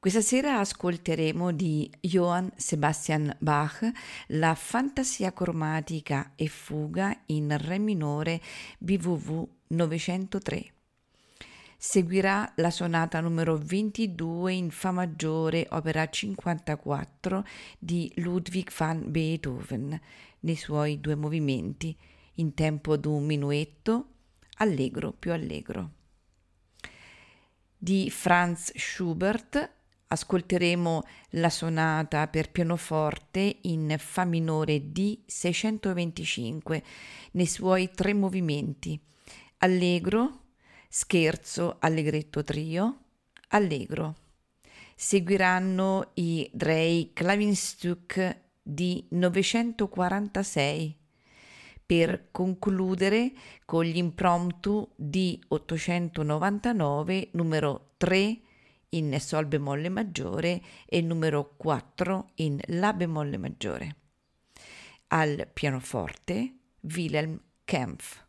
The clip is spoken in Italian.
Questa sera ascolteremo di Johann Sebastian Bach la Fantasia cromatica e fuga in Re minore BWV 903. Seguirà la sonata numero 22 in Fa maggiore, opera 54 di Ludwig van Beethoven, nei suoi due movimenti, in tempo d'un minuetto, allegro più allegro. Di Franz Schubert ascolteremo la sonata per pianoforte in Fa minore D 625 nei suoi tre movimenti allegro, scherzo, allegretto trio, allegro. Seguiranno i Drei Klavinstück di 946 per concludere con gli impromptu di 899 numero 3 in Sol bemolle maggiore e numero 4 in La bemolle maggiore. Al pianoforte Wilhelm Kempf.